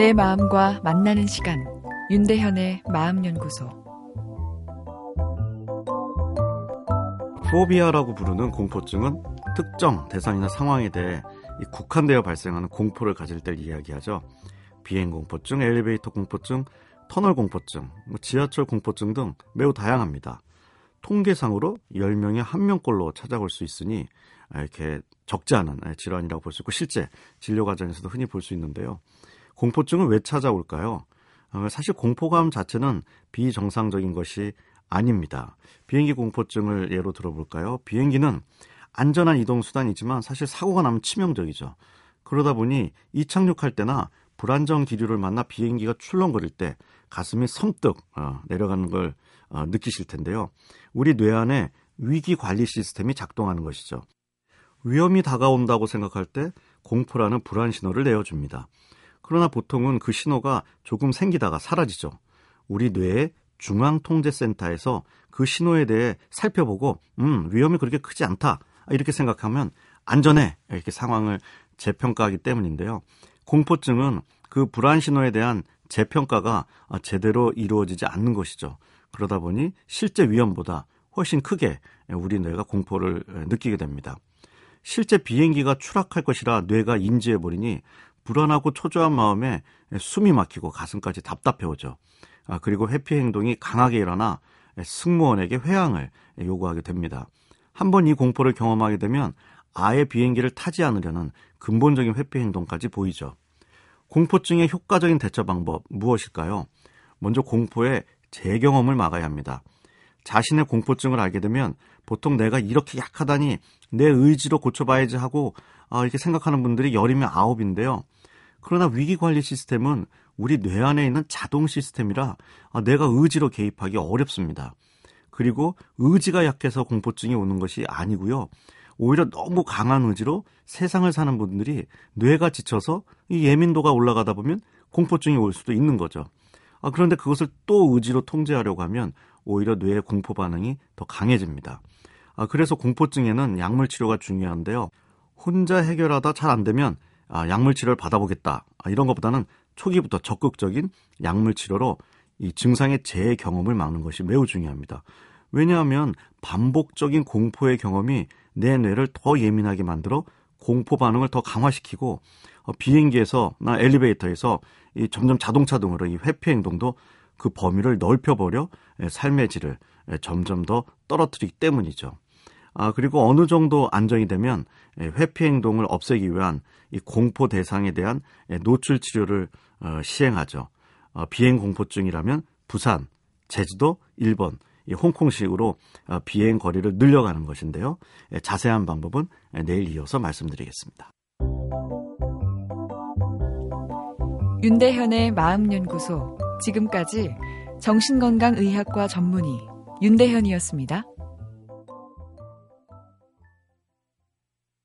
내 마음과 만나는 시간 윤대현의 마음연구소 포비아라고 부르는 공포증은 특정 대상이나 상황에 대해 국한되어 발생하는 공포를 가질 때 이야기하죠. 비행 공포증, 엘리베이터 공포증, 터널 공포증, 뭐 지하철 공포증 등 매우 다양합니다. 통계상으로 10명에 1명꼴로 찾아올 수 있으니 이렇게 적지 않은 질환이라고 볼 수 있고 실제 진료 과정에서도 흔히 볼 수 있는데요. 공포증은 왜 찾아올까요? 어, 사실 공포감 자체는 비정상적인 것이 아닙니다. 비행기 공포증을 예로 들어볼까요? 비행기는 안전한 이동 수단이지만 사실 사고가 나면 치명적이죠. 그러다 보니 이 착륙할 때나 불안정 기류를 만나 비행기가 출렁거릴 때 가슴이 섬뜩 어, 내려가는 걸 어, 느끼실 텐데요. 우리 뇌 안에 위기 관리 시스템이 작동하는 것이죠. 위험이 다가온다고 생각할 때 공포라는 불안 신호를 내어줍니다. 그러나 보통은 그 신호가 조금 생기다가 사라지죠. 우리 뇌의 중앙통제센터에서 그 신호에 대해 살펴보고, 음, 위험이 그렇게 크지 않다. 이렇게 생각하면 안전해. 이렇게 상황을 재평가하기 때문인데요. 공포증은 그 불안 신호에 대한 재평가가 제대로 이루어지지 않는 것이죠. 그러다 보니 실제 위험보다 훨씬 크게 우리 뇌가 공포를 느끼게 됩니다. 실제 비행기가 추락할 것이라 뇌가 인지해버리니 불안하고 초조한 마음에 숨이 막히고 가슴까지 답답해오죠. 아, 그리고 회피 행동이 강하게 일어나 승무원에게 회항을 요구하게 됩니다. 한 번 이 공포를 경험하게 되면 아예 비행기를 타지 않으려는 근본적인 회피 행동까지 보이죠. 공포증의 효과적인 대처 방법 무엇일까요? 먼저 공포의 재경험을 막아야 합니다. 자신의 공포증을 알게 되면 보통 내가 이렇게 약하다니 내 의지로 고쳐봐야지 하고 아, 이렇게 생각하는 분들이 열이면 아홉인데요. 그러나 위기 관리 시스템은 우리 뇌 안에 있는 자동 시스템이라 아, 내가 의지로 개입하기 어렵습니다. 그리고 의지가 약해서 공포증이 오는 것이 아니고요. 오히려 너무 강한 의지로 세상을 사는 분들이 뇌가 지쳐서 이 예민도가 올라가다 보면 공포증이 올 수도 있는 거죠. 아, 그런데 그것을 또 의지로 통제하려고 하면 오히려 뇌의 공포 반응이 더 강해집니다. 아, 그래서 공포증에는 약물 치료가 중요한데요. 혼자 해결하다 잘 안 되면 아, 약물 치료를 받아보겠다. 아, 이런 것보다는 초기부터 적극적인 약물 치료로 이 증상의 재경험을 막는 것이 매우 중요합니다. 왜냐하면 반복적인 공포의 경험이 내 뇌를 더 예민하게 만들어 공포 반응을 더 강화시키고 어, 비행기에서 나 엘리베이터에서 이 점점 자동차 등으로 이 회피 행동도 그 범위를 넓혀버려 삶의 질을 점점 더 떨어뜨리기 때문이죠. 아, 그리고 어느 정도 안정이 되면 회피 행동을 없애기 위한 이 공포 대상에 대한 노출 치료를 어, 시행하죠. 어, 비행 공포증이라면 부산, 제주도, 일본, 이 홍콩식으로 어, 비행 거리를 늘려가는 것인데요. 자세한 방법은 내일 이어서 말씀드리겠습니다. 윤대현의 마음연구소 지금까지 정신건강의학과 전문의 윤대현이었습니다.